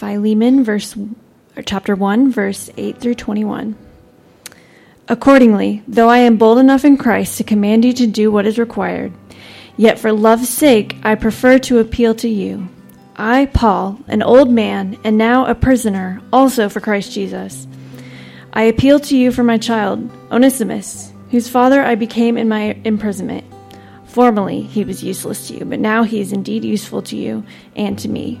Philemon, verse, or chapter 1, verse 8 through 21. Accordingly, though I am bold enough in Christ to command you to do what is required, yet for love's sake I prefer to appeal to you. I, Paul, an old man, and now a prisoner, also for Christ Jesus. I appeal to you for my child, Onesimus, whose father I became in my imprisonment. Formerly he was useless to you, but now he is indeed useful to you and to me.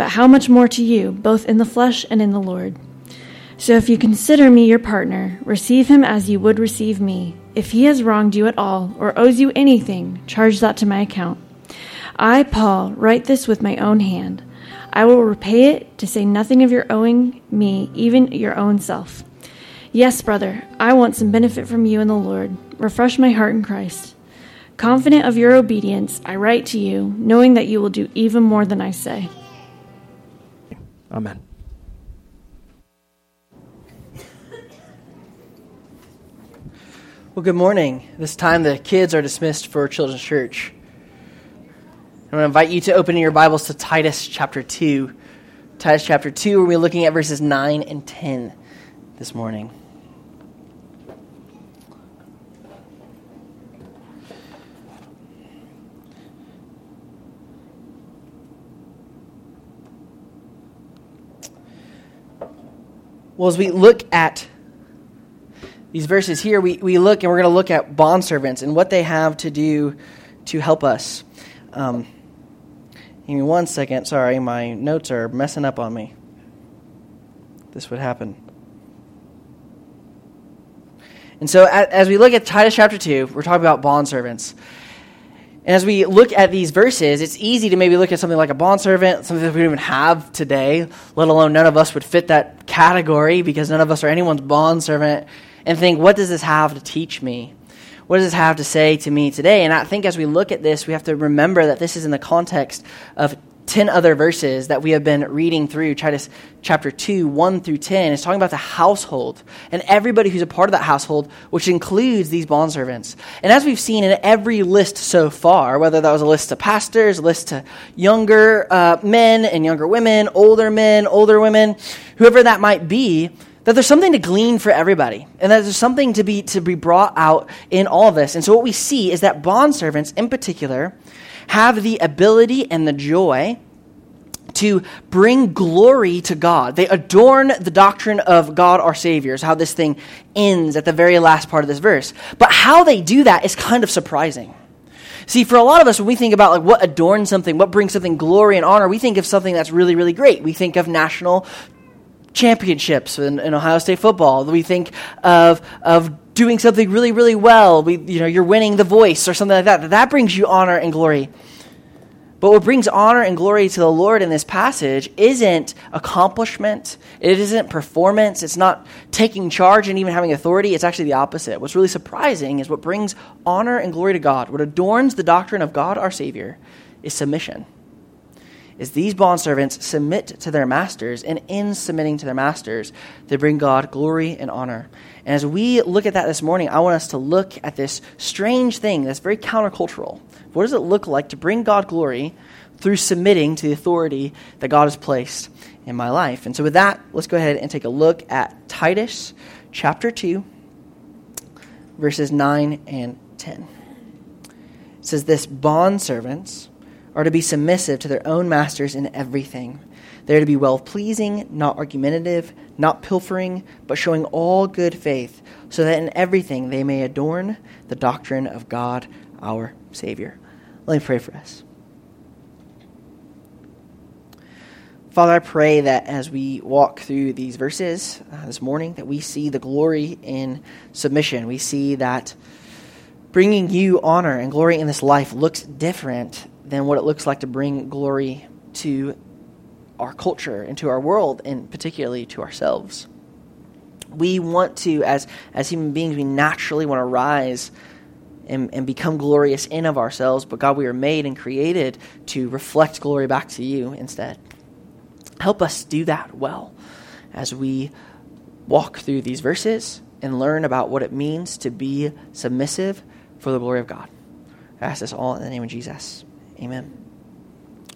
but how much more to you, both in the flesh and in the Lord. So if you consider me your partner, receive him as you would receive me. If he has wronged you at all, or owes you anything, charge that to my account. I, Paul, write this with my own hand. I will repay it, to say nothing of your owing me, even your own self. Yes, brother, I want some benefit from you in the Lord. Refresh my heart in Christ. Confident of your obedience, I write to you, knowing that you will do even more than I say. Amen. Well, good morning. This time the kids are dismissed for Children's Church. I'm going to invite you to open your Bibles to Titus chapter 2. Titus chapter 2, we're looking at verses 9 and 10 this morning. Well, as we look at these verses here, we, we look and we're going to look at bondservants and what they have to do to help us. Um, give me one second. Sorry, my notes are messing up on me. This would happen. And so, as we look at Titus chapter 2, we're talking about bondservants. And as we look at these verses, it's easy to maybe look at something like a bondservant, something that we don't even have today, let alone none of us would fit that category because none of us are anyone's bondservant and think, what does this have to teach me? What does this have to say to me today? And I think as we look at this, we have to remember that this is in the context of 10 other verses that we have been reading through, Titus chapter 2, 1 through 10. is talking about the household and everybody who's a part of that household, which includes these bondservants. And as we've seen in every list so far, whether that was a list of pastors, a list to younger uh, men and younger women, older men, older women, whoever that might be, that there's something to glean for everybody and that there's something to be to be brought out in all of this and so what we see is that bond servants in particular have the ability and the joy to bring glory to God. They adorn the doctrine of God our Savior, is how this thing ends at the very last part of this verse. But how they do that is kind of surprising. See, for a lot of us, when we think about like what adorns something, what brings something glory and honor, we think of something that's really, really great. We think of national championships in, in, Ohio State football. We think of of doing something really, really well. We, you know, you're winning the voice or something like that. That brings you honor and glory. But what brings honor and glory to the Lord in this passage isn't accomplishment. It isn't performance. It's not taking charge and even having authority. It's actually the opposite. What's really surprising is what brings honor and glory to God, what adorns the doctrine of God our Savior, is submission is these bondservants submit to their masters, and in submitting to their masters, they bring God glory and honor. And as we look at that this morning, I want us to look at this strange thing that's very countercultural. What does it look like to bring God glory through submitting to the authority that God has placed in my life? And so, with that, let's go ahead and take a look at Titus chapter 2, verses 9 and 10. It says, This bond servants are to be submissive to their own masters in everything. They are to be well pleasing, not argumentative, not pilfering, but showing all good faith, so that in everything they may adorn the doctrine of God our Savior. Let me pray for us. Father, I pray that as we walk through these verses uh, this morning, that we see the glory in submission. We see that bringing you honor and glory in this life looks different than what it looks like to bring glory to our culture and to our world, and particularly to ourselves. We want to, as, as human beings, we naturally want to rise and, and become glorious in of ourselves, but God, we are made and created to reflect glory back to you instead. Help us do that well as we walk through these verses and learn about what it means to be submissive for the glory of God. I ask this all in the name of Jesus. Amen.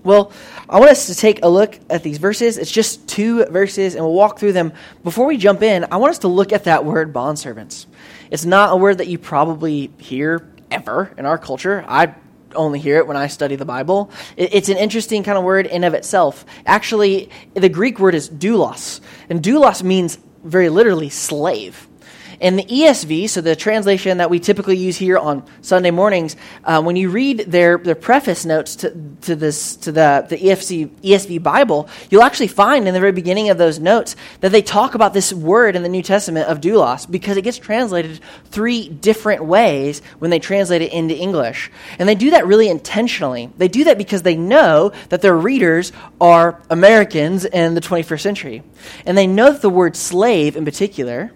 Well, I want us to take a look at these verses. It's just two verses, and we'll walk through them. Before we jump in, I want us to look at that word bondservants. It's not a word that you probably hear ever in our culture. I only hear it when I study the Bible. It's an interesting kind of word in of itself. Actually, the Greek word is doulos, and doulos means very literally slave. In the ESV, so the translation that we typically use here on Sunday mornings, uh, when you read their, their preface notes to, to, this, to the, the EFC, ESV Bible, you'll actually find in the very beginning of those notes that they talk about this word in the New Testament of doulos because it gets translated three different ways when they translate it into English. And they do that really intentionally. They do that because they know that their readers are Americans in the 21st century. And they know that the word slave in particular,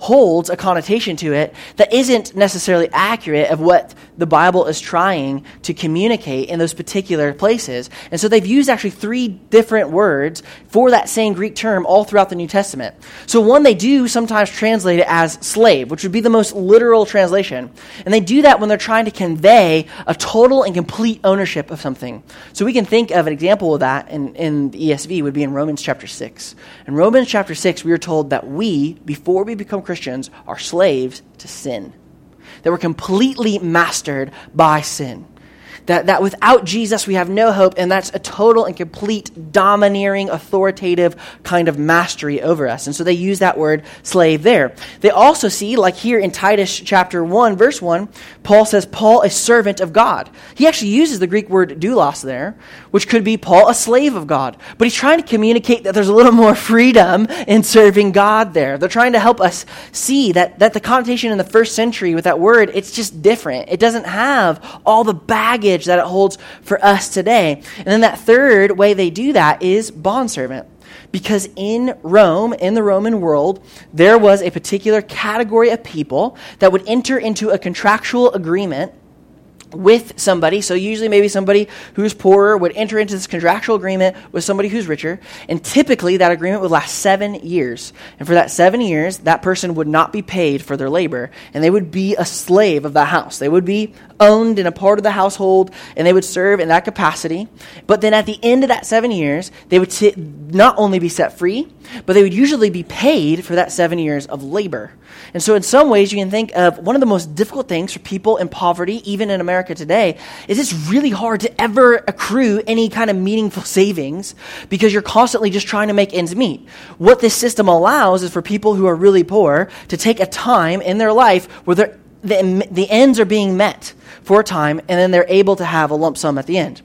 holds a connotation to it that isn't necessarily accurate of what the Bible is trying to communicate in those particular places. And so they've used actually three different words for that same Greek term all throughout the New Testament. So one, they do sometimes translate it as slave, which would be the most literal translation. And they do that when they're trying to convey a total and complete ownership of something. So we can think of an example of that in, in the ESV would be in Romans chapter 6. In Romans chapter 6, we are told that we, before we become Christians are slaves to sin, They we're completely mastered by sin. That, that without Jesus, we have no hope, and that's a total and complete domineering, authoritative kind of mastery over us. And so they use that word slave there. They also see, like here in Titus chapter 1, verse 1, Paul says, Paul, a servant of God. He actually uses the Greek word doulos there, which could be Paul, a slave of God. But he's trying to communicate that there's a little more freedom in serving God there. They're trying to help us see that, that the connotation in the first century with that word, it's just different. It doesn't have all the baggage baggage that it holds for us today. And then that third way they do that is bondservant. Because in Rome, in the Roman world, there was a particular category of people that would enter into a contractual agreement with somebody. So, usually, maybe somebody who's poorer would enter into this contractual agreement with somebody who's richer. And typically, that agreement would last seven years. And for that seven years, that person would not be paid for their labor. And they would be a slave of the house. They would be owned in a part of the household, and they would serve in that capacity. But then at the end of that seven years, they would t- not only be set free, but they would usually be paid for that seven years of labor. And so, in some ways, you can think of one of the most difficult things for people in poverty, even in America today, is it's really hard to ever accrue any kind of meaningful savings because you're constantly just trying to make ends meet. What this system allows is for people who are really poor to take a time in their life where the, the ends are being met for a time, and then they're able to have a lump sum at the end.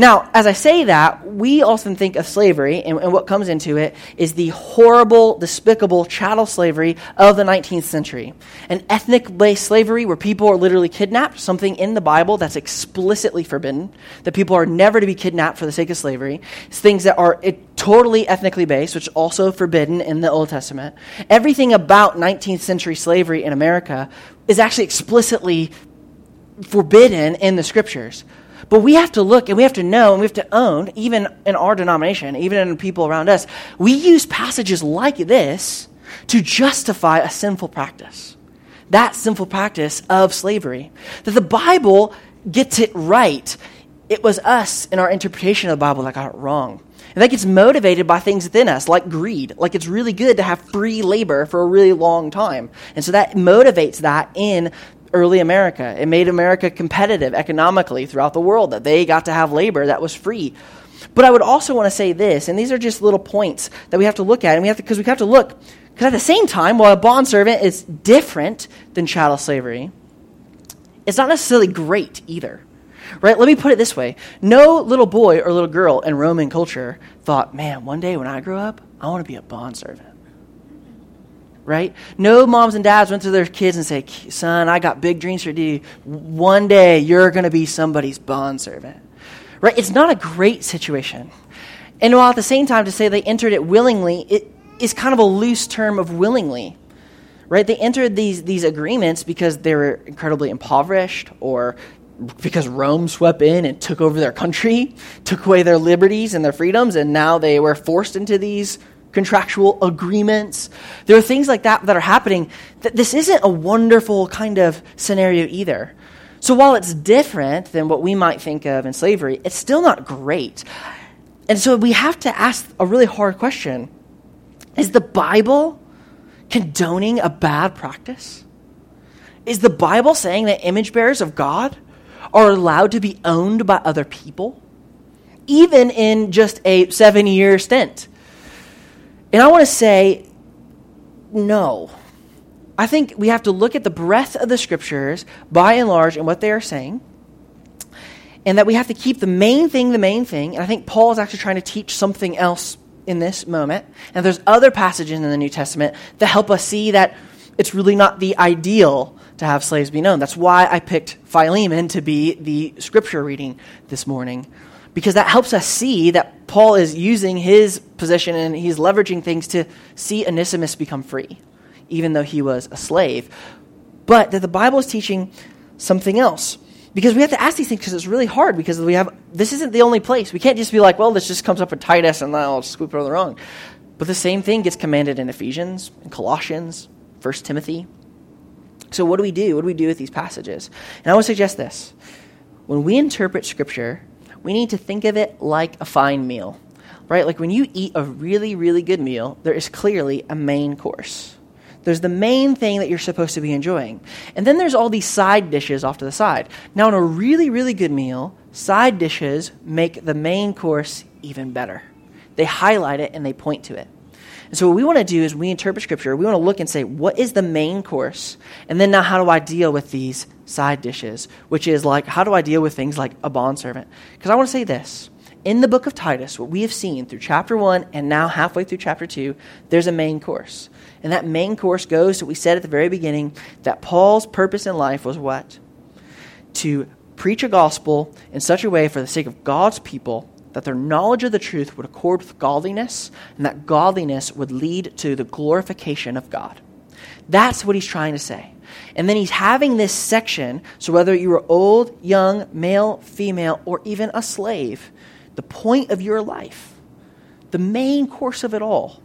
Now, as I say that, we often think of slavery, and, and, what comes into it is the horrible, despicable chattel slavery of the 19th century. An ethnic based slavery where people are literally kidnapped, something in the Bible that's explicitly forbidden, that people are never to be kidnapped for the sake of slavery. It's things that are totally ethnically based, which also forbidden in the Old Testament. Everything about 19th century slavery in America is actually explicitly forbidden in the scriptures. But we have to look and we have to know and we have to own, even in our denomination, even in people around us, we use passages like this to justify a sinful practice. That sinful practice of slavery. That the Bible gets it right. It was us in our interpretation of the Bible that got it wrong. And that gets motivated by things within us, like greed. Like it's really good to have free labor for a really long time. And so that motivates that in early America. It made America competitive economically throughout the world, that they got to have labor that was free. But I would also want to say this, and these are just little points that we have to look at, and we have to because we have to look because at the same time, while a bondservant is different than chattel slavery, it's not necessarily great either. Right? Let me put it this way. No little boy or little girl in Roman culture thought, man, one day when I grow up, I want to be a bondservant right? No moms and dads went to their kids and say, son, I got big dreams for you. One day you're going to be somebody's bond servant, right? It's not a great situation. And while at the same time to say they entered it willingly, it is kind of a loose term of willingly. Right? They entered these, these agreements because they were incredibly impoverished or because Rome swept in and took over their country, took away their liberties and their freedoms, and now they were forced into these contractual agreements. There are things like that that are happening. That this isn't a wonderful kind of scenario either. So while it's different than what we might think of in slavery, it's still not great. And so we have to ask a really hard question Is the Bible condoning a bad practice? Is the Bible saying that image bearers of God are allowed to be owned by other people? Even in just a seven year stint. And I want to say, no. I think we have to look at the breadth of the scriptures by and large and what they are saying. And that we have to keep the main thing the main thing. And I think Paul is actually trying to teach something else in this moment. And there's other passages in the New Testament that help us see that it's really not the ideal to have slaves be known. That's why I picked Philemon to be the scripture reading this morning because that helps us see that Paul is using his position and he's leveraging things to see Onesimus become free, even though he was a slave. But that the Bible is teaching something else. Because we have to ask these things because it's really hard because we have this isn't the only place. We can't just be like, well, this just comes up in Titus and I'll scoop it on the wrong. But the same thing gets commanded in Ephesians, in Colossians, 1 Timothy. So what do we do? What do we do with these passages? And I would suggest this. When we interpret scripture, we need to think of it like a fine meal, right? Like when you eat a really, really good meal, there is clearly a main course. There's the main thing that you're supposed to be enjoying. And then there's all these side dishes off to the side. Now, in a really, really good meal, side dishes make the main course even better. They highlight it and they point to it. And so, what we want to do is we interpret Scripture. We want to look and say, what is the main course? And then now, how do I deal with these side dishes? Which is like, how do I deal with things like a bondservant? Because I want to say this. In the book of Titus, what we have seen through chapter 1 and now halfway through chapter 2, there's a main course. And that main course goes to what we said at the very beginning that Paul's purpose in life was what? To preach a gospel in such a way for the sake of God's people that their knowledge of the truth would accord with godliness, and that godliness would lead to the glorification of God. That's what he's trying to say. And then he's having this section, so whether you are old, young, male, female, or even a slave, the point of your life, the main course of it all,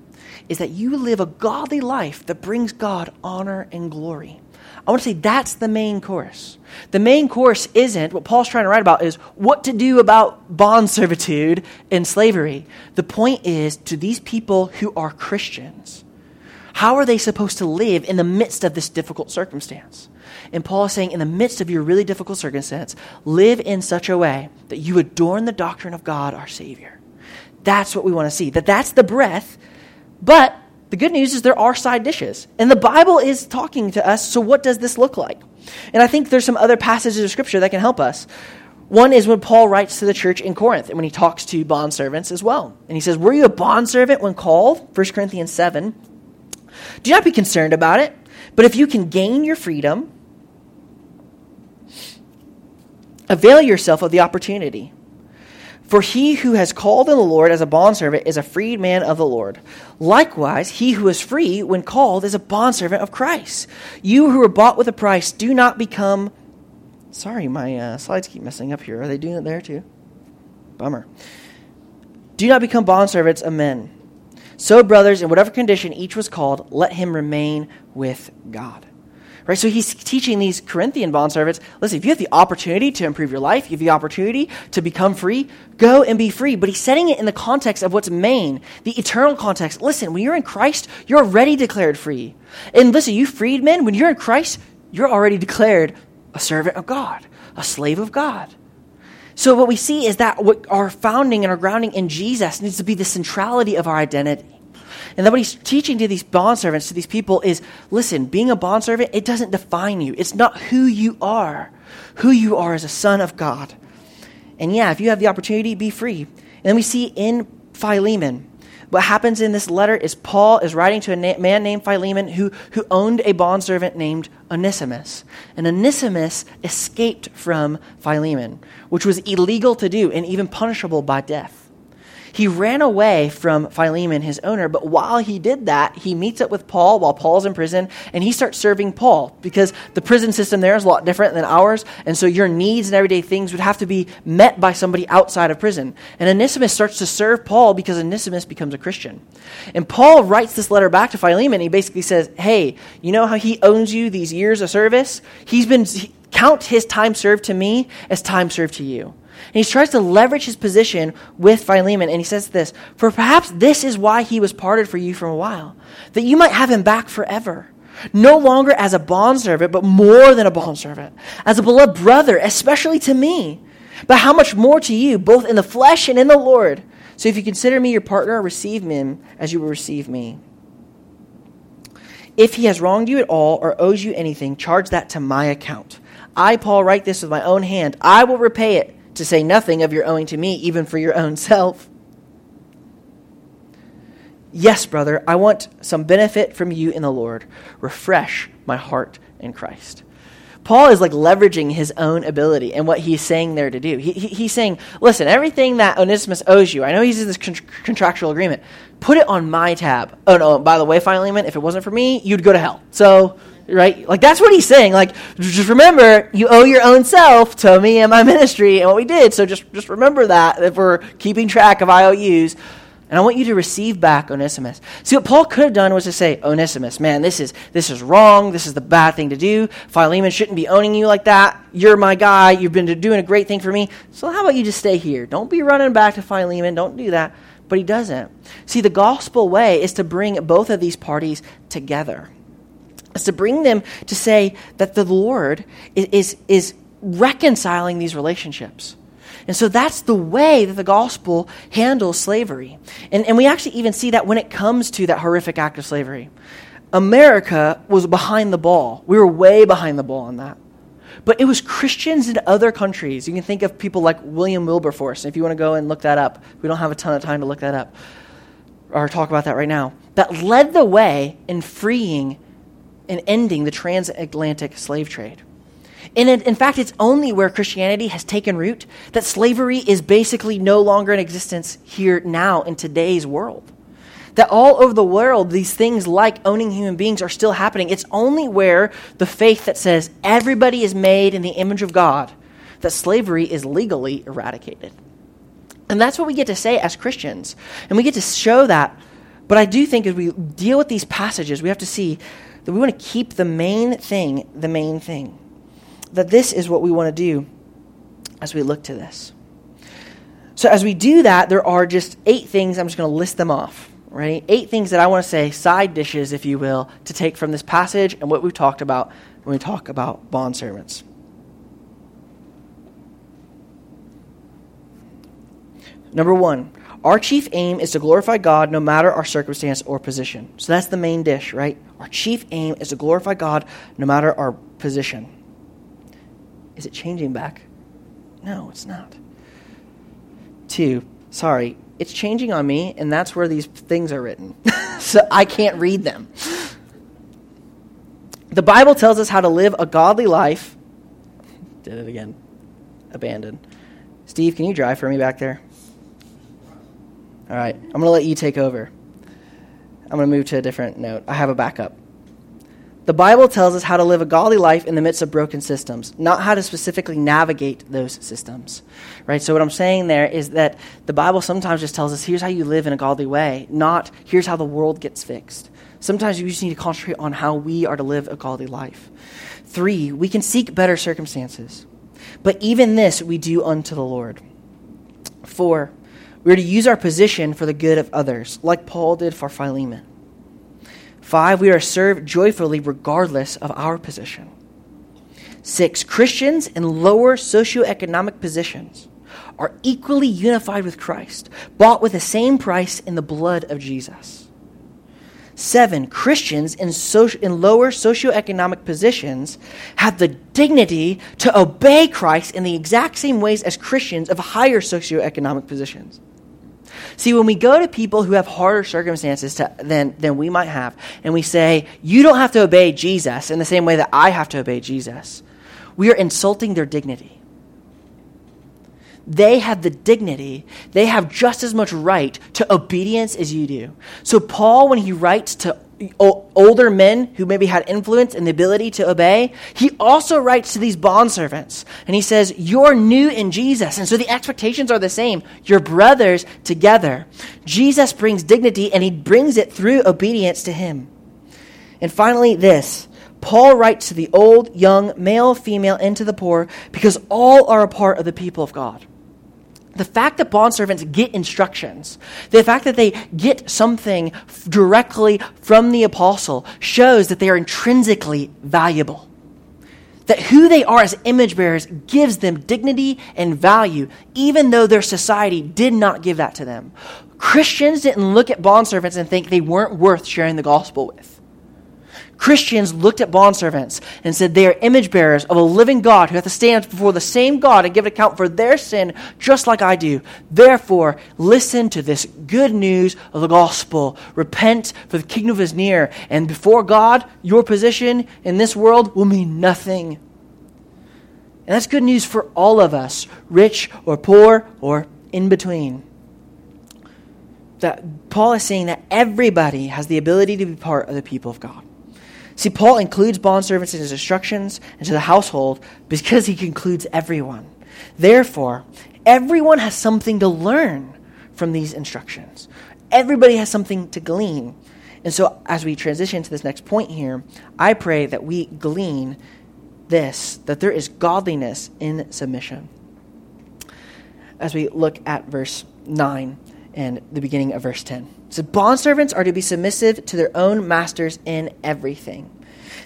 is that you live a godly life that brings God honor and glory. I want to say that's the main course. The main course isn't what Paul's trying to write about is what to do about bond servitude and slavery. The point is to these people who are Christians, how are they supposed to live in the midst of this difficult circumstance? And Paul is saying, in the midst of your really difficult circumstance, live in such a way that you adorn the doctrine of God, our Savior. That's what we want to see. That that's the breath, but the good news is there are side dishes. And the Bible is talking to us, so what does this look like? And I think there's some other passages of Scripture that can help us. One is when Paul writes to the church in Corinth and when he talks to bondservants as well. And he says, Were you a bondservant when called? 1 Corinthians 7. Do not be concerned about it, but if you can gain your freedom, avail yourself of the opportunity. For he who has called in the Lord as a bondservant is a freed man of the Lord. Likewise, he who is free when called is a bondservant of Christ. You who are bought with a price, do not become. Sorry, my uh, slides keep messing up here. Are they doing it there too? Bummer. Do not become bondservants of men. So, brothers, in whatever condition each was called, let him remain with God. Right? So he's teaching these Corinthian bondservants listen, if you have the opportunity to improve your life, you have the opportunity to become free, go and be free. But he's setting it in the context of what's main, the eternal context. Listen, when you're in Christ, you're already declared free. And listen, you freedmen, when you're in Christ, you're already declared a servant of God, a slave of God. So what we see is that what our founding and our grounding in Jesus needs to be the centrality of our identity. And then what he's teaching to these bondservants, to these people, is listen, being a bondservant, it doesn't define you. It's not who you are, who you are as a son of God. And yeah, if you have the opportunity, be free. And then we see in Philemon, what happens in this letter is Paul is writing to a na- man named Philemon who, who owned a bondservant named Onesimus. And Onesimus escaped from Philemon, which was illegal to do and even punishable by death. He ran away from Philemon, his owner, but while he did that, he meets up with Paul while Paul's in prison, and he starts serving Paul because the prison system there is a lot different than ours, and so your needs and everyday things would have to be met by somebody outside of prison. And Onesimus starts to serve Paul because Onesimus becomes a Christian. And Paul writes this letter back to Philemon. He basically says, Hey, you know how he owns you these years of service? He's been, he, count his time served to me as time served to you. And he tries to leverage his position with Philemon, and he says this For perhaps this is why he was parted for you for a while, that you might have him back forever. No longer as a bondservant, but more than a bondservant, as a beloved brother, especially to me. But how much more to you, both in the flesh and in the Lord? So if you consider me your partner, receive him as you will receive me. If he has wronged you at all or owes you anything, charge that to my account. I, Paul, write this with my own hand. I will repay it to say nothing of your owing to me, even for your own self. Yes, brother, I want some benefit from you in the Lord. Refresh my heart in Christ. Paul is like leveraging his own ability and what he's saying there to do. He, he, he's saying, listen, everything that Onesimus owes you, I know he's in this con- contractual agreement, put it on my tab. Oh, no, by the way, Philemon, if it wasn't for me, you'd go to hell. So right? Like that's what he's saying. Like just remember, you owe your own self to me and my ministry and what we did. So just just remember that if we're keeping track of IOUs. And I want you to receive back Onesimus. See what Paul could have done was to say, Onesimus, man, this is this is wrong. This is the bad thing to do. Philemon shouldn't be owning you like that. You're my guy. You've been doing a great thing for me. So how about you just stay here? Don't be running back to Philemon. Don't do that. But he doesn't. See, the gospel way is to bring both of these parties together is to bring them to say that the Lord is, is, is reconciling these relationships. And so that's the way that the gospel handles slavery. And, and we actually even see that when it comes to that horrific act of slavery. America was behind the ball. We were way behind the ball on that. But it was Christians in other countries. You can think of people like William Wilberforce. If you want to go and look that up, we don't have a ton of time to look that up or talk about that right now. That led the way in freeing and ending the transatlantic slave trade. And in, in fact, it's only where Christianity has taken root that slavery is basically no longer in existence here now in today's world. That all over the world, these things like owning human beings are still happening. It's only where the faith that says everybody is made in the image of God that slavery is legally eradicated. And that's what we get to say as Christians. And we get to show that. But I do think as we deal with these passages, we have to see that we want to keep the main thing the main thing. That this is what we want to do as we look to this. So, as we do that, there are just eight things. I'm just going to list them off, right? Eight things that I want to say, side dishes, if you will, to take from this passage and what we've talked about when we talk about bond servants. Number one, our chief aim is to glorify God no matter our circumstance or position. So that's the main dish, right? Our chief aim is to glorify God no matter our position. Is it changing back? No, it's not. Two, sorry, it's changing on me, and that's where these things are written. so I can't read them. The Bible tells us how to live a godly life. Did it again. Abandoned. Steve, can you drive for me back there? All right, I'm going to let you take over. I'm going to move to a different note. I have a backup. The Bible tells us how to live a godly life in the midst of broken systems, not how to specifically navigate those systems. Right? So, what I'm saying there is that the Bible sometimes just tells us here's how you live in a godly way, not here's how the world gets fixed. Sometimes we just need to concentrate on how we are to live a godly life. Three, we can seek better circumstances, but even this we do unto the Lord. Four, we are to use our position for the good of others, like Paul did for Philemon. Five, we are served joyfully regardless of our position. Six, Christians in lower socioeconomic positions are equally unified with Christ, bought with the same price in the blood of Jesus. Seven, Christians in, so, in lower socioeconomic positions have the dignity to obey Christ in the exact same ways as Christians of higher socioeconomic positions. See, when we go to people who have harder circumstances to, than, than we might have, and we say, You don't have to obey Jesus in the same way that I have to obey Jesus, we are insulting their dignity. they have the dignity, they have just as much right to obedience as you do. So, Paul, when he writes to older men who maybe had influence and the ability to obey, he also writes to these bondservants. And he says, You're new in Jesus. And so the expectations are the same. You're brothers together. Jesus brings dignity and he brings it through obedience to him. And finally, this Paul writes to the old, young, male, female, and to the poor because all are a part of the people of God the fact that bondservants get instructions, the fact that they get something directly from the apostle, shows that they are intrinsically valuable. That who they are as image bearers gives them dignity and value, even though their society did not give that to them. Christians didn't look at bondservants and think they weren't worth sharing the gospel with. Christians looked at bondservants and said they are image bearers of a living God who have to stand before the same God and give an account for their sin just like I do. Therefore, listen to this good news of the gospel. Repent, for the kingdom is near. And before God, your position in this world will mean nothing. And that's good news for all of us, rich or poor or in between. That Paul is saying that everybody has the ability to be part of the people of God. See, Paul includes bondservants in his instructions and to the household because he concludes everyone. Therefore, everyone has something to learn from these instructions. Everybody has something to glean. And so, as we transition to this next point here, I pray that we glean this that there is godliness in submission. As we look at verse 9 and the beginning of verse 10. So bondservants are to be submissive to their own masters in everything.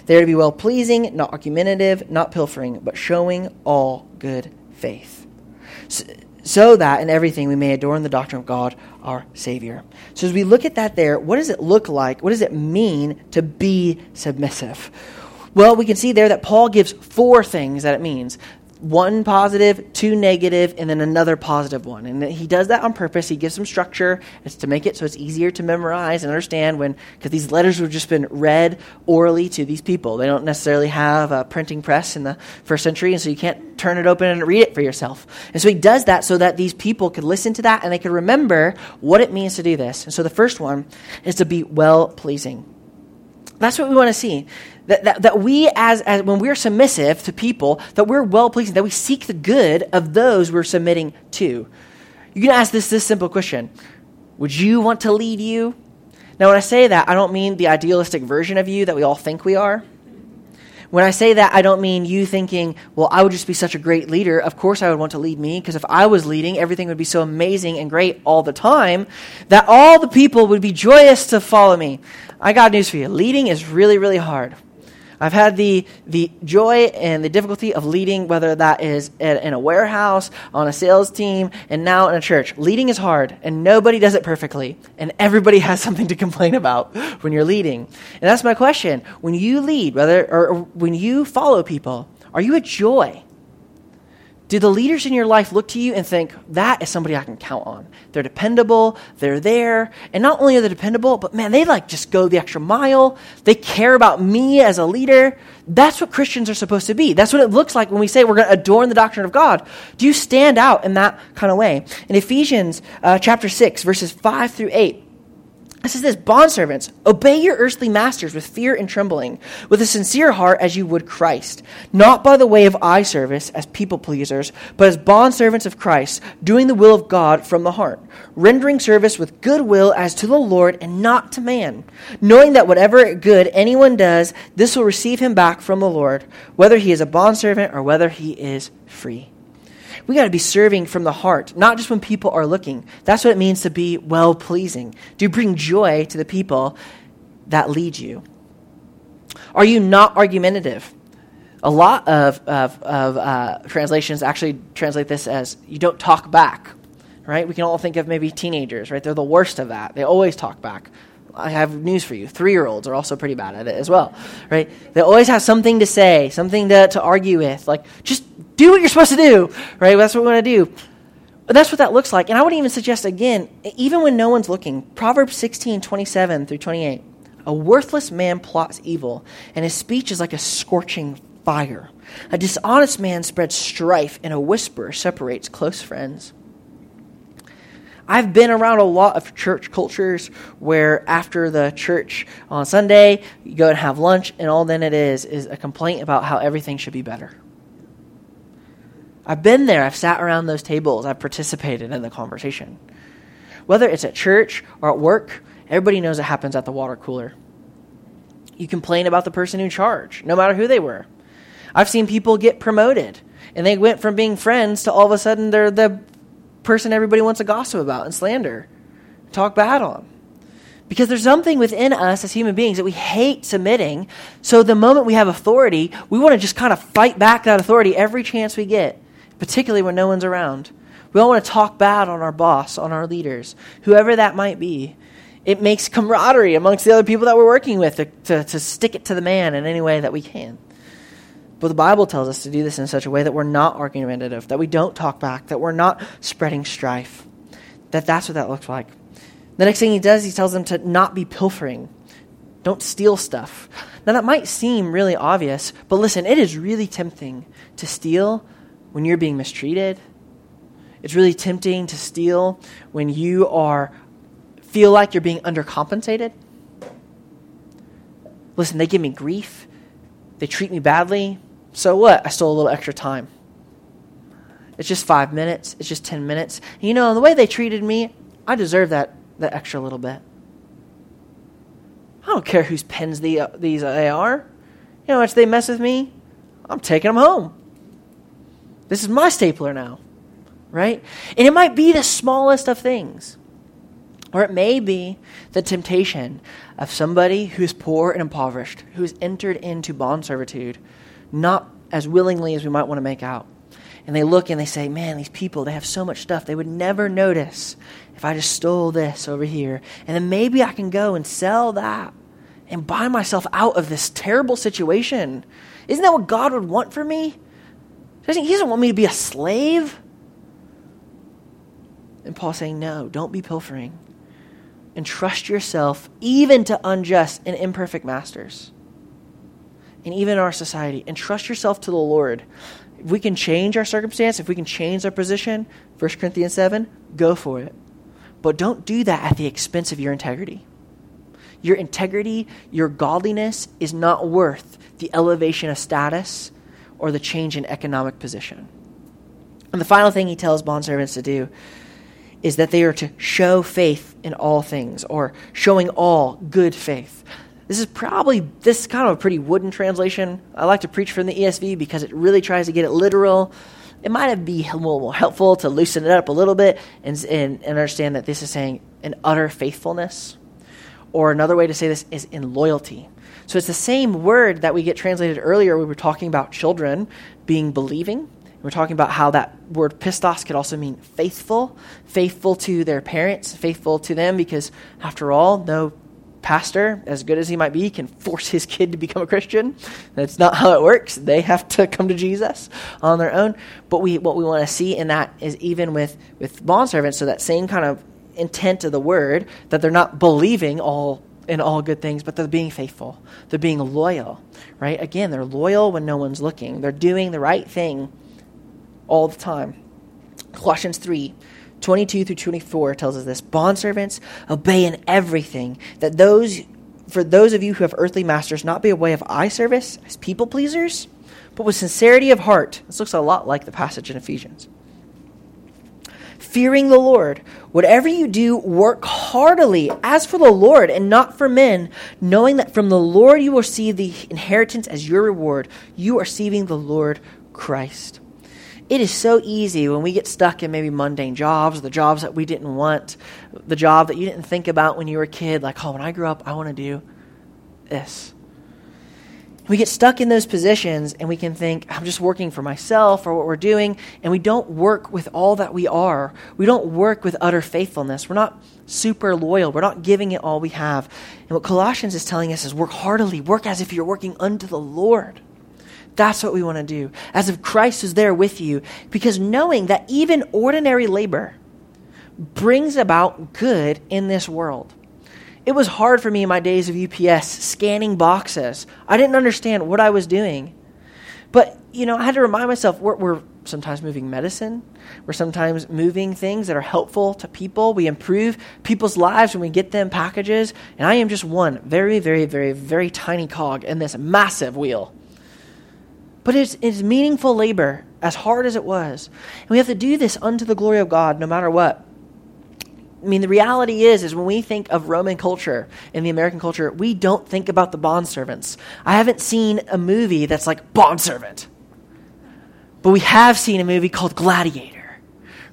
They are to be well pleasing, not argumentative, not pilfering, but showing all good faith. So, so, that in everything we may adorn the doctrine of God our Savior. So as we look at that there, what does it look like? What does it mean to be submissive? Well, we can see there that Paul gives four things that it means one positive, two negative, and then another positive one. And he does that on purpose. He gives some structure. It's to make it so it's easier to memorize and understand when, because these letters have just been read orally to these people. They don't necessarily have a printing press in the first century, and so you can't turn it open and read it for yourself. And so he does that so that these people could listen to that and they could remember what it means to do this. And so the first one is to be well pleasing. That's what we want to see. That, that, that we, as, as when we're submissive to people, that we're well pleasing, that we seek the good of those we're submitting to. You can ask this, this simple question Would you want to lead you? Now, when I say that, I don't mean the idealistic version of you that we all think we are. When I say that, I don't mean you thinking, well, I would just be such a great leader. Of course, I would want to lead me, because if I was leading, everything would be so amazing and great all the time that all the people would be joyous to follow me. I got news for you. Leading is really, really hard. I've had the, the joy and the difficulty of leading, whether that is in a warehouse, on a sales team, and now in a church. Leading is hard, and nobody does it perfectly, and everybody has something to complain about when you're leading. And that's my question. When you lead, whether, or when you follow people, are you a joy? Do the leaders in your life look to you and think, that is somebody I can count on? They're dependable, they're there, and not only are they dependable, but man, they like just go the extra mile. They care about me as a leader. That's what Christians are supposed to be. That's what it looks like when we say we're going to adorn the doctrine of God. Do you stand out in that kind of way? In Ephesians uh, chapter 6, verses 5 through 8, it says this Bondservants, obey your earthly masters with fear and trembling, with a sincere heart as you would Christ, not by the way of eye service as people pleasers, but as bondservants of Christ, doing the will of God from the heart, rendering service with good will as to the Lord and not to man, knowing that whatever good anyone does, this will receive him back from the Lord, whether he is a bondservant or whether he is free. We got to be serving from the heart, not just when people are looking. That's what it means to be well pleasing. Do you bring joy to the people that lead you? Are you not argumentative? A lot of, of, of uh, translations actually translate this as you don't talk back, right? We can all think of maybe teenagers, right? They're the worst of that. They always talk back. I have news for you. Three year olds are also pretty bad at it as well, right? They always have something to say, something to, to argue with. Like, just do what you're supposed to do, right? That's what we want to do. But that's what that looks like. And I would even suggest, again, even when no one's looking, Proverbs 16, 27 through 28. A worthless man plots evil, and his speech is like a scorching fire. A dishonest man spreads strife, and a whisper separates close friends. I've been around a lot of church cultures where after the church on Sunday, you go and have lunch, and all then it is is a complaint about how everything should be better. I've been there, I've sat around those tables, I've participated in the conversation. Whether it's at church or at work, everybody knows it happens at the water cooler. You complain about the person in charge, no matter who they were. I've seen people get promoted, and they went from being friends to all of a sudden they're the person everybody wants to gossip about and slander, talk bad on. Because there's something within us as human beings that we hate submitting. So the moment we have authority, we want to just kind of fight back that authority every chance we get, particularly when no one's around. We all want to talk bad on our boss, on our leaders, whoever that might be. It makes camaraderie amongst the other people that we're working with to, to, to stick it to the man in any way that we can. But the Bible tells us to do this in such a way that we're not argumentative, that we don't talk back, that we're not spreading strife. That that's what that looks like. The next thing he does, he tells them to not be pilfering. Don't steal stuff. Now that might seem really obvious, but listen, it is really tempting to steal when you're being mistreated. It's really tempting to steal when you are feel like you're being undercompensated. Listen, they give me grief. They treat me badly. So what? I stole a little extra time. It's just five minutes. It's just 10 minutes. And you know, the way they treated me, I deserve that, that extra little bit. I don't care whose pens the, uh, these they are. You know much they mess with me? I'm taking them home. This is my stapler now, right? And it might be the smallest of things. Or it may be the temptation of somebody who's poor and impoverished, who's entered into bond servitude not as willingly as we might want to make out. And they look and they say, Man, these people, they have so much stuff. They would never notice if I just stole this over here. And then maybe I can go and sell that and buy myself out of this terrible situation. Isn't that what God would want for me? He doesn't want me to be a slave. And Paul's saying, No, don't be pilfering. And trust yourself even to unjust and imperfect masters and even our society. And trust yourself to the Lord. If we can change our circumstance, if we can change our position, 1 Corinthians 7, go for it. But don't do that at the expense of your integrity. Your integrity, your godliness is not worth the elevation of status or the change in economic position. And the final thing he tells bondservants to do is that they are to show faith in all things, or showing all good faith. This is probably this is kind of a pretty wooden translation. I like to preach from the ESV because it really tries to get it literal. It might be more helpful to loosen it up a little bit and, and, and understand that this is saying an utter faithfulness. Or another way to say this is in loyalty. So it's the same word that we get translated earlier. We were talking about children being believing. We're talking about how that word pistos could also mean faithful, faithful to their parents, faithful to them, because after all, no pastor, as good as he might be, can force his kid to become a Christian. That's not how it works. They have to come to Jesus on their own. But we, what we want to see in that is even with, with bondservants, so that same kind of intent of the word, that they're not believing all in all good things, but they're being faithful. They're being loyal, right? Again, they're loyal when no one's looking. They're doing the right thing all the time. Colossians 3 22 through 24 tells us this Bondservants, obey in everything, that those, for those of you who have earthly masters, not be a way of eye service as people pleasers, but with sincerity of heart. This looks a lot like the passage in Ephesians. Fearing the Lord, whatever you do, work heartily as for the Lord and not for men, knowing that from the Lord you will receive the inheritance as your reward. You are receiving the Lord Christ it is so easy when we get stuck in maybe mundane jobs, the jobs that we didn't want, the job that you didn't think about when you were a kid, like, oh, when I grew up, I want to do this. We get stuck in those positions and we can think, I'm just working for myself or what we're doing, and we don't work with all that we are. We don't work with utter faithfulness. We're not super loyal. We're not giving it all we have. And what Colossians is telling us is work heartily, work as if you're working unto the Lord. That's what we want to do, as if Christ is there with you, because knowing that even ordinary labor brings about good in this world. It was hard for me in my days of UPS scanning boxes. I didn't understand what I was doing. But, you know, I had to remind myself we're, we're sometimes moving medicine. We're sometimes moving things that are helpful to people. We improve people's lives when we get them packages. And I am just one very, very, very, very tiny cog in this massive wheel. But it's, it's meaningful labor, as hard as it was. And we have to do this unto the glory of God no matter what. I mean, the reality is, is when we think of Roman culture in the American culture, we don't think about the bond servants. I haven't seen a movie that's like bond servant, but we have seen a movie called Gladiator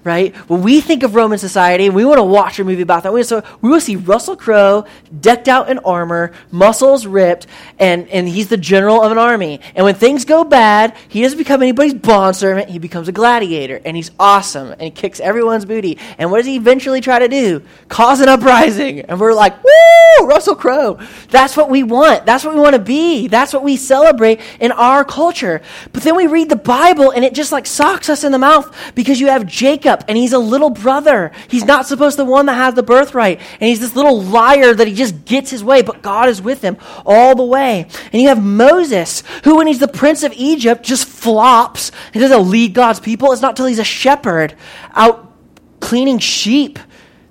right? When we think of Roman society, we want to watch a movie about that. We, so we will see Russell Crowe decked out in armor, muscles ripped, and, and he's the general of an army. And when things go bad, he doesn't become anybody's bondservant. He becomes a gladiator, and he's awesome, and he kicks everyone's booty. And what does he eventually try to do? Cause an uprising. And we're like, woo, Russell Crowe. That's what we want. That's what we want to be. That's what we celebrate in our culture. But then we read the Bible, and it just like socks us in the mouth because you have Jacob and he's a little brother. He's not supposed to be the one that has the birthright. And he's this little liar that he just gets his way, but God is with him all the way. And you have Moses, who, when he's the prince of Egypt, just flops. He doesn't lead God's people. It's not till he's a shepherd out cleaning sheep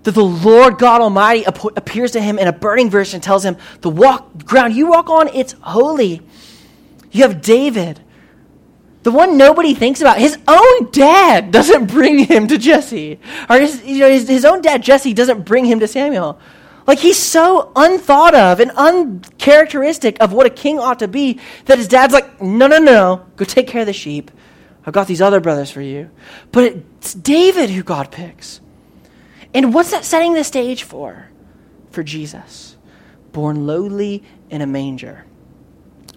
that the Lord God Almighty appears to him in a burning verse and tells him, The walk, ground you walk on, it's holy. You have David the one nobody thinks about. His own dad doesn't bring him to Jesse. Or his, you know, his, his own dad, Jesse, doesn't bring him to Samuel. Like he's so unthought of and uncharacteristic of what a king ought to be that his dad's like, no, no, no, go take care of the sheep. I've got these other brothers for you. But it's David who God picks. And what's that setting the stage for? For Jesus, born lowly in a manger.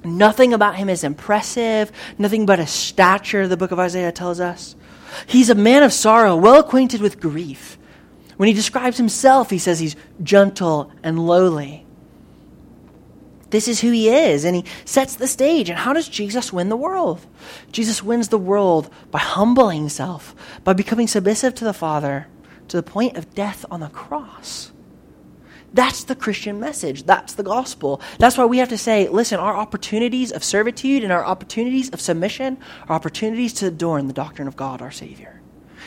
Nothing about him is impressive, nothing but a stature, the book of Isaiah tells us. He's a man of sorrow, well acquainted with grief. When he describes himself, he says he's gentle and lowly. This is who he is, and he sets the stage. And how does Jesus win the world? Jesus wins the world by humbling himself, by becoming submissive to the Father to the point of death on the cross. That's the Christian message. That's the gospel. That's why we have to say, listen, our opportunities of servitude and our opportunities of submission are opportunities to adorn the doctrine of God, our Savior.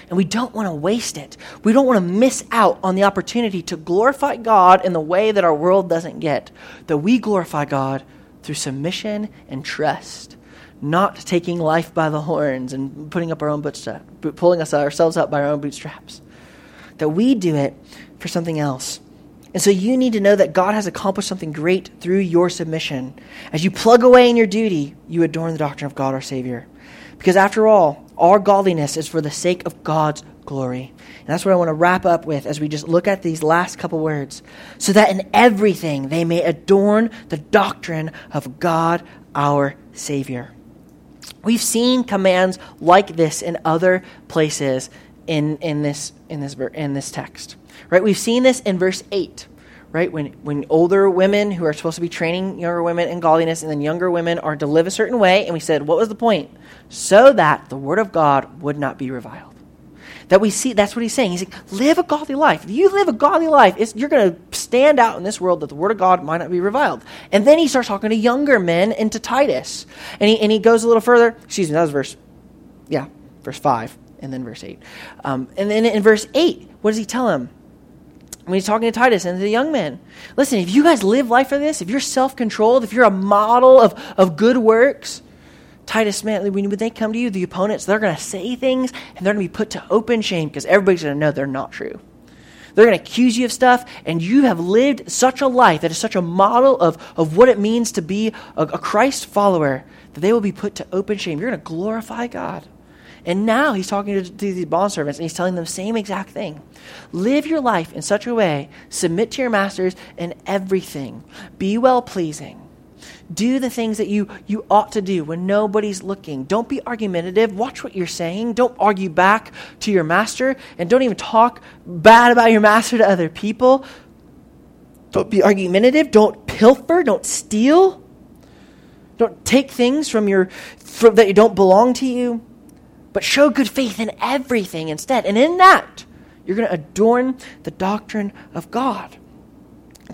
And we don't want to waste it. We don't want to miss out on the opportunity to glorify God in the way that our world doesn't get. That we glorify God through submission and trust, not taking life by the horns and putting up our own bootstraps, pulling us ourselves up by our own bootstraps. That we do it for something else. And so you need to know that God has accomplished something great through your submission. As you plug away in your duty, you adorn the doctrine of God our Savior. Because after all, our godliness is for the sake of God's glory. And that's what I want to wrap up with as we just look at these last couple words. So that in everything they may adorn the doctrine of God our Savior. We've seen commands like this in other places in, in, this, in, this, in this text. Right? We've seen this in verse 8 right? When, when older women who are supposed to be training younger women in godliness and then younger women are to live a certain way. And we said, what was the point? So that the word of God would not be reviled. That we see, that's what he's saying. He's like, live a godly life. If you live a godly life, you're going to stand out in this world that the word of God might not be reviled. And then he starts talking to younger men and to Titus. And he, and he goes a little further. Excuse me, that was verse, yeah, verse 5 and then verse 8. Um, and then in verse 8, what does he tell him? When he's talking to Titus and the young men. Listen, if you guys live life for this, if you're self controlled, if you're a model of, of good works, Titus, man, when, they come to you, the opponents, they're going to say things and they're going to be put to open shame because everybody's going to know they're not true. They're going to accuse you of stuff, and you have lived such a life that is such a model of, of what it means to be a, a Christ follower that they will be put to open shame. You're going to glorify God. And now he's talking to, to these bondservants and he's telling them the same exact thing. Live your life in such a way, submit to your masters in everything, be well pleasing. Do the things that you, you ought to do when nobody's looking. Don't be argumentative. Watch what you're saying. Don't argue back to your master. And don't even talk bad about your master to other people. Don't be argumentative. Don't pilfer. Don't steal. Don't take things from your from, that don't belong to you but show good faith in everything instead. And in that, you're going to adorn the doctrine of God.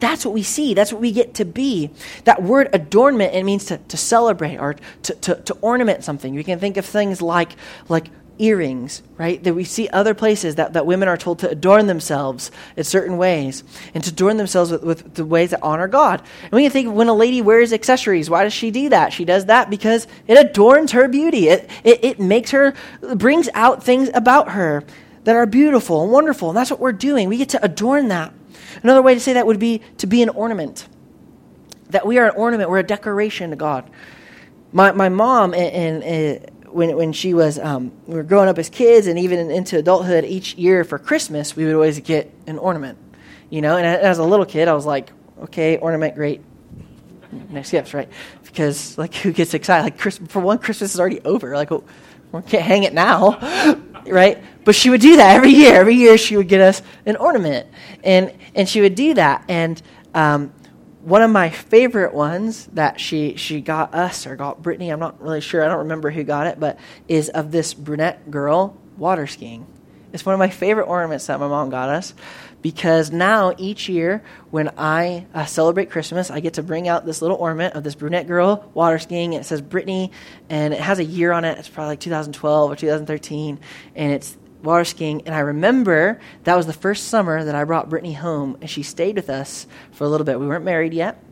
That's what we see. That's what we get to be. That word adornment, it means to, to celebrate or to, to, to ornament something. You can think of things like, like earrings, right? That we see other places that, that women are told to adorn themselves in certain ways and to adorn themselves with, with the ways that honor God. And we can think when a lady wears accessories, why does she do that? She does that because it adorns her beauty. It, it, it makes her, brings out things about her that are beautiful and wonderful. And that's what we're doing. We get to adorn that. Another way to say that would be to be an ornament. That we are an ornament, we're a decoration to God. My, my mom, and, and when, when she was, um, we were growing up as kids and even into adulthood, each year for Christmas, we would always get an ornament. You know, and as a little kid, I was like, okay, ornament, great. Next gifts, right? Because, like, who gets excited? Like, Christmas, for one, Christmas is already over. Like, we can't hang it now, right? But she would do that every year. Every year, she would get us an ornament. And, and she would do that. And um, one of my favorite ones that she she got us or got Brittany, I'm not really sure, I don't remember who got it, but is of this brunette girl water skiing. It's one of my favorite ornaments that my mom got us because now each year when I uh, celebrate Christmas, I get to bring out this little ornament of this brunette girl water skiing. It says Brittany, and it has a year on it. It's probably like 2012 or 2013, and it's water skiing, and I remember that was the first summer that I brought Brittany home, and she stayed with us for a little bit. We weren't married yet,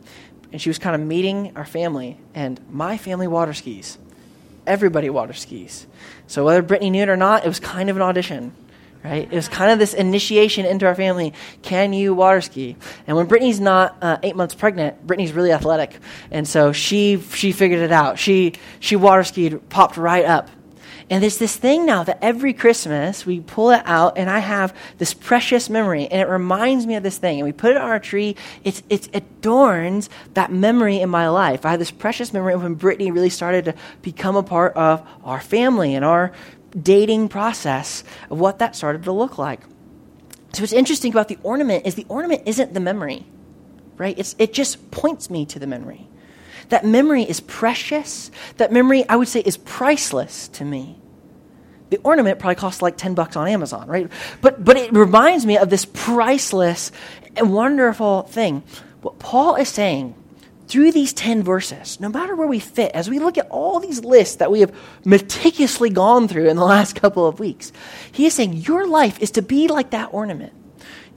and she was kind of meeting our family, and my family water skis. Everybody water skis. So whether Brittany knew it or not, it was kind of an audition. Right? It was kind of this initiation into our family. Can you water ski? And when Brittany's not uh, eight months pregnant, Brittany's really athletic, and so she she figured it out. She she water skied, popped right up, and there's this thing now that every Christmas we pull it out, and I have this precious memory, and it reminds me of this thing. And we put it on our tree. It's, it adorns that memory in my life. I have this precious memory of when Brittany really started to become a part of our family and our dating process of what that started to look like. So what's interesting about the ornament is the ornament isn't the memory, right? It's, it just points me to the memory. That memory is precious. That memory, I would say, is priceless to me. The ornament probably costs like 10 bucks on Amazon, right? But, but it reminds me of this priceless and wonderful thing. What Paul is saying through these 10 verses, no matter where we fit, as we look at all these lists that we have meticulously gone through in the last couple of weeks, he is saying your life is to be like that ornament.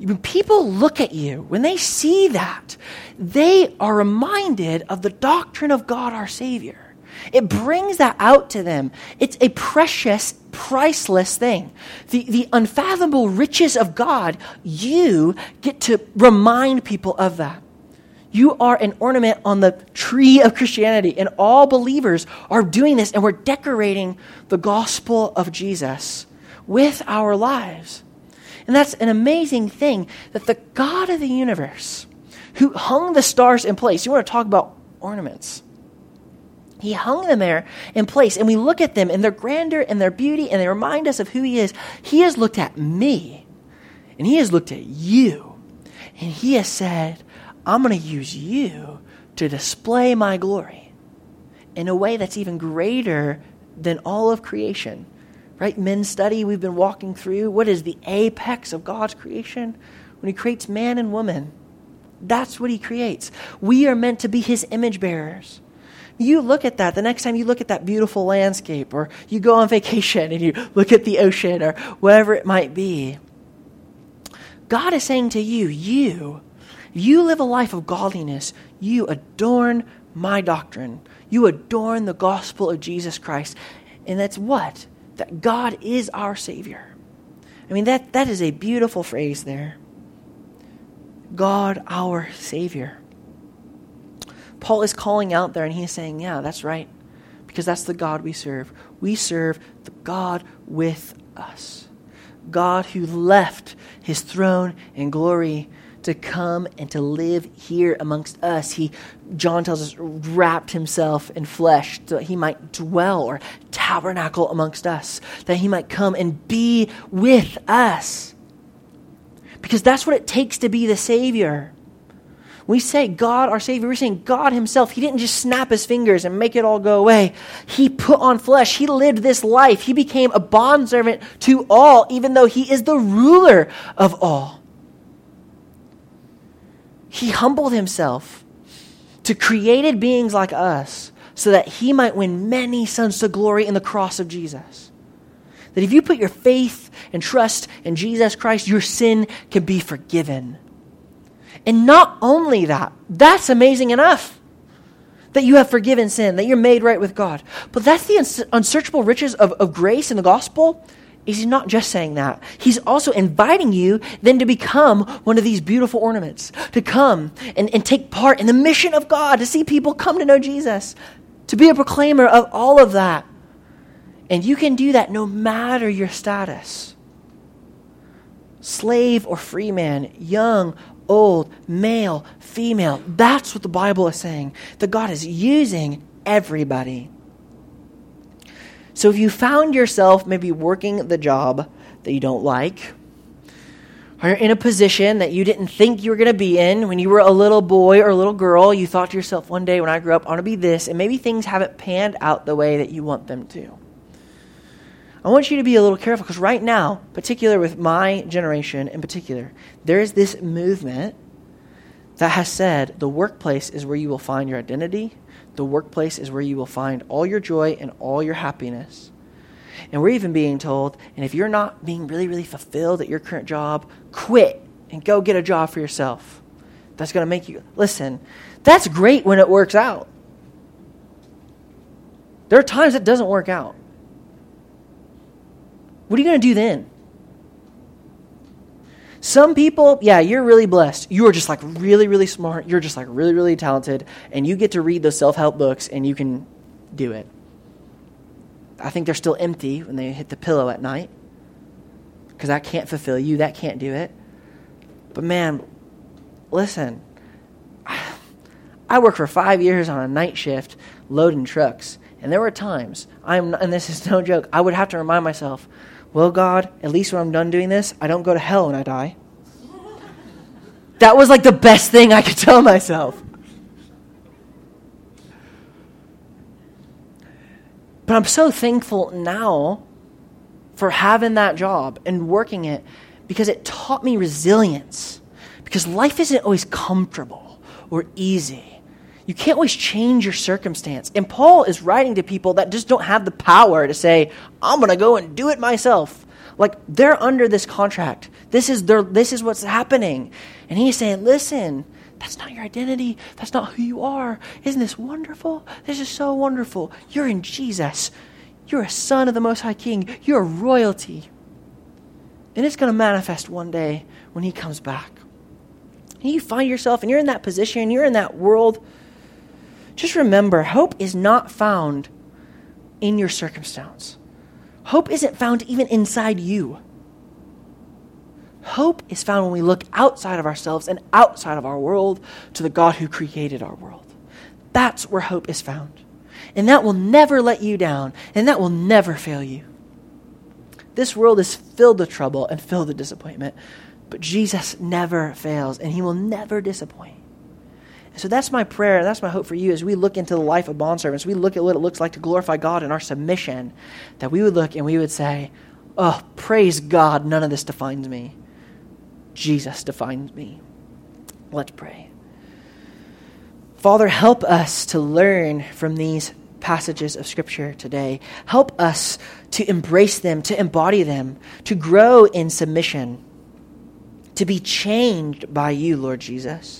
When people look at you, when they see that, they are reminded of the doctrine of God our Savior. It brings that out to them. It's a precious, priceless thing. The, the unfathomable riches of God, you get to remind people of that. You are an ornament on the tree of Christianity, and all believers are doing this, and we're decorating the gospel of Jesus with our lives. And that's an amazing thing that the God of the universe, who hung the stars in place, you want to talk about ornaments. He hung them there in place, and we look at them in their grandeur and their beauty, and they remind us of who He is. He has looked at me, and He has looked at you, and He has said, I'm going to use you to display my glory in a way that's even greater than all of creation right? Men study, we've been walking through. What is the apex of God's creation? When He creates man and woman. That's what He creates. We are meant to be His image bearers. You look at that the next time you look at that beautiful landscape, or you go on vacation and you look at the ocean, or whatever it might be. God is saying to you, you, you live a life of godliness. You adorn my doctrine. You adorn the gospel of Jesus Christ. And that's what? That God is our Savior. I mean, that, that is a beautiful phrase there. God, our Savior. Paul is calling out there and he's saying, Yeah, that's right. Because that's the God we serve. We serve the God with us. God who left his throne and glory to come and to live here amongst us. He, John tells us, wrapped himself in flesh so that he might dwell or tabernacle amongst us, that he might come and be with us. Because that's what it takes to be the Savior. We say God, our Savior, we're saying God Himself. He didn't just snap His fingers and make it all go away. He put on flesh. He lived this life. He became a bondservant to all, even though He is the ruler of all. He humbled himself to created beings like us so that he might win many sons to glory in the cross of Jesus. That if you put your faith and trust in Jesus Christ, your sin can be forgiven. And not only that, that's amazing enough that you have forgiven sin, that you're made right with God. But that's the unsearchable riches of, of grace in the gospel. He's not just saying that. He's also inviting you then to become one of these beautiful ornaments, to come and, and take part in the mission of God, to see people come to know Jesus, to be a proclaimer of all of that. And you can do that no matter your status slave or free man, young, old, male, female. That's what the Bible is saying. That God is using everybody. So if you found yourself maybe working the job that you don't like, or you're in a position that you didn't think you were going to be in when you were a little boy or a little girl, you thought to yourself one day when I grew up, I want to be this, and maybe things haven't panned out the way that you want them to. I want you to be a little careful because right now, particular with my generation in particular, there is this movement that has said the workplace is where you will find your identity, the workplace is where you will find all your joy and all your happiness. And we're even being told, and if you're not being really, really fulfilled at your current job, quit and go get a job for yourself. That's going to make you. Listen, that's great when it works out. There are times it doesn't work out. What are you going to do then? Some people, yeah, you're really blessed. You are just like really, really smart. You're just like really, really talented. And you get to read those self help books and you can do it. I think they're still empty when they hit the pillow at night because that can't fulfill you. That can't do it. But man, listen, I worked for five years on a night shift loading trucks. And there were times, I'm, and this is no joke, I would have to remind myself, well, God, at least when I'm done doing this, I don't go to hell when I die. That was like the best thing I could tell myself. But I'm so thankful now for having that job and working it because it taught me resilience. Because life isn't always comfortable or easy. You can't always change your circumstance. And Paul is writing to people that just don't have the power to say, I'm going to go and do it myself. Like they're under this contract. This is their this is what's happening. And he's saying, "Listen, that's not your identity. That's not who you are. Isn't this wonderful? This is so wonderful. You're in Jesus. You're a son of the most high king. You're royalty. And it's going to manifest one day when he comes back. And you find yourself and you're in that position, you're in that world just remember hope is not found in your circumstance. Hope isn't found even inside you. Hope is found when we look outside of ourselves and outside of our world to the God who created our world. That's where hope is found. And that will never let you down, and that will never fail you. This world is filled with trouble and filled with disappointment, but Jesus never fails, and he will never disappoint. So that's my prayer. That's my hope for you as we look into the life of bondservants. We look at what it looks like to glorify God in our submission. That we would look and we would say, Oh, praise God, none of this defines me. Jesus defines me. Let's pray. Father, help us to learn from these passages of Scripture today. Help us to embrace them, to embody them, to grow in submission, to be changed by you, Lord Jesus.